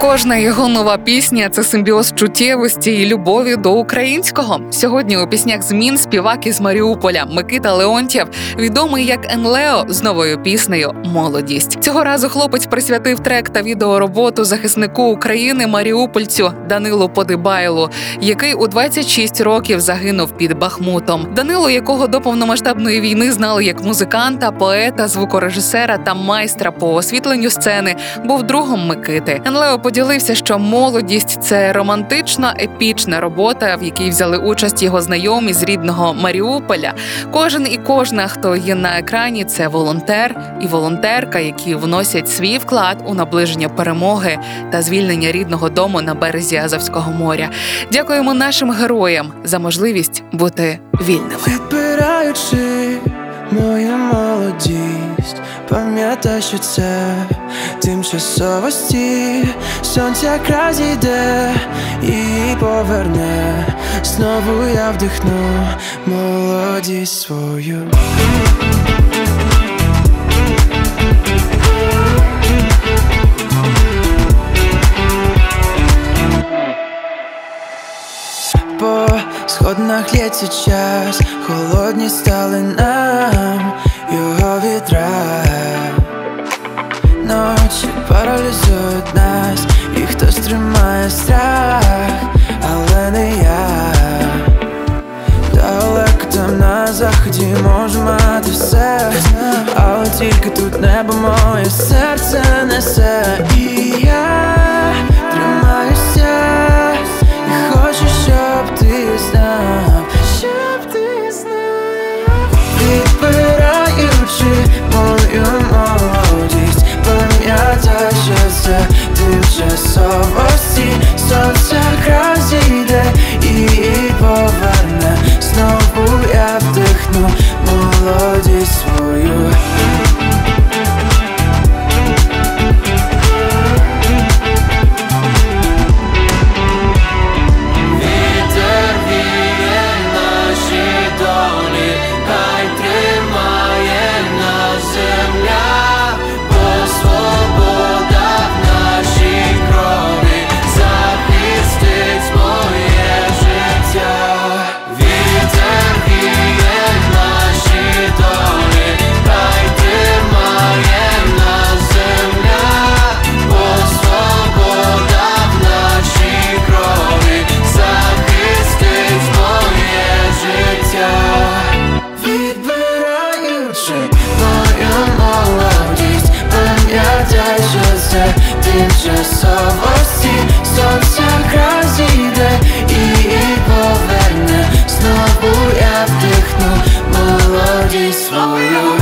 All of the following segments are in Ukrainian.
Кожна його нова пісня це симбіоз чуттєвості і любові до українського. Сьогодні у піснях змін співак із Маріуполя Микита Леонтєв, відомий як Енлео з новою піснею Молодість. Цього разу хлопець присвятив трек та відеороботу захиснику України Маріупольцю Данилу Подибайлу, який у 26 років загинув під Бахмутом. Данило, якого до повномасштабної війни знали як музиканта, поета, звукорежисера та майстра по освітленню сцени, був другом Микити. Енлео поділився, що молодість це романтична, епічна робота, в якій взяли участь його знайомі з рідного Маріуполя. Кожен і кожна, хто є на екрані, це волонтер і волонтерка, які вносять свій вклад у наближення перемоги та звільнення рідного дому на березі Азовського моря. Дякуємо нашим героям за можливість бути вільними. Відбираючи мою молодість, пам'ятай, що це тимчасовості, сонця край зійде і поверне. Знову я вдихну молодість свою. По сходнах лється час, холодні стали нам небо моє серце несе, і я тримаюся, і хочу, щоб ти знав, щоб ти знав, відбираючи мою молодість, пам'ятай, що це тимчасовості, сонце край зійде і поверне. Знову я вдихну молодість тимчасовості, сонця край зійде і поверне. Знову я вдихну молодість свою.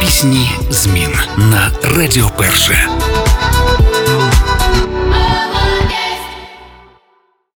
Пісні змін на Радіо Перше.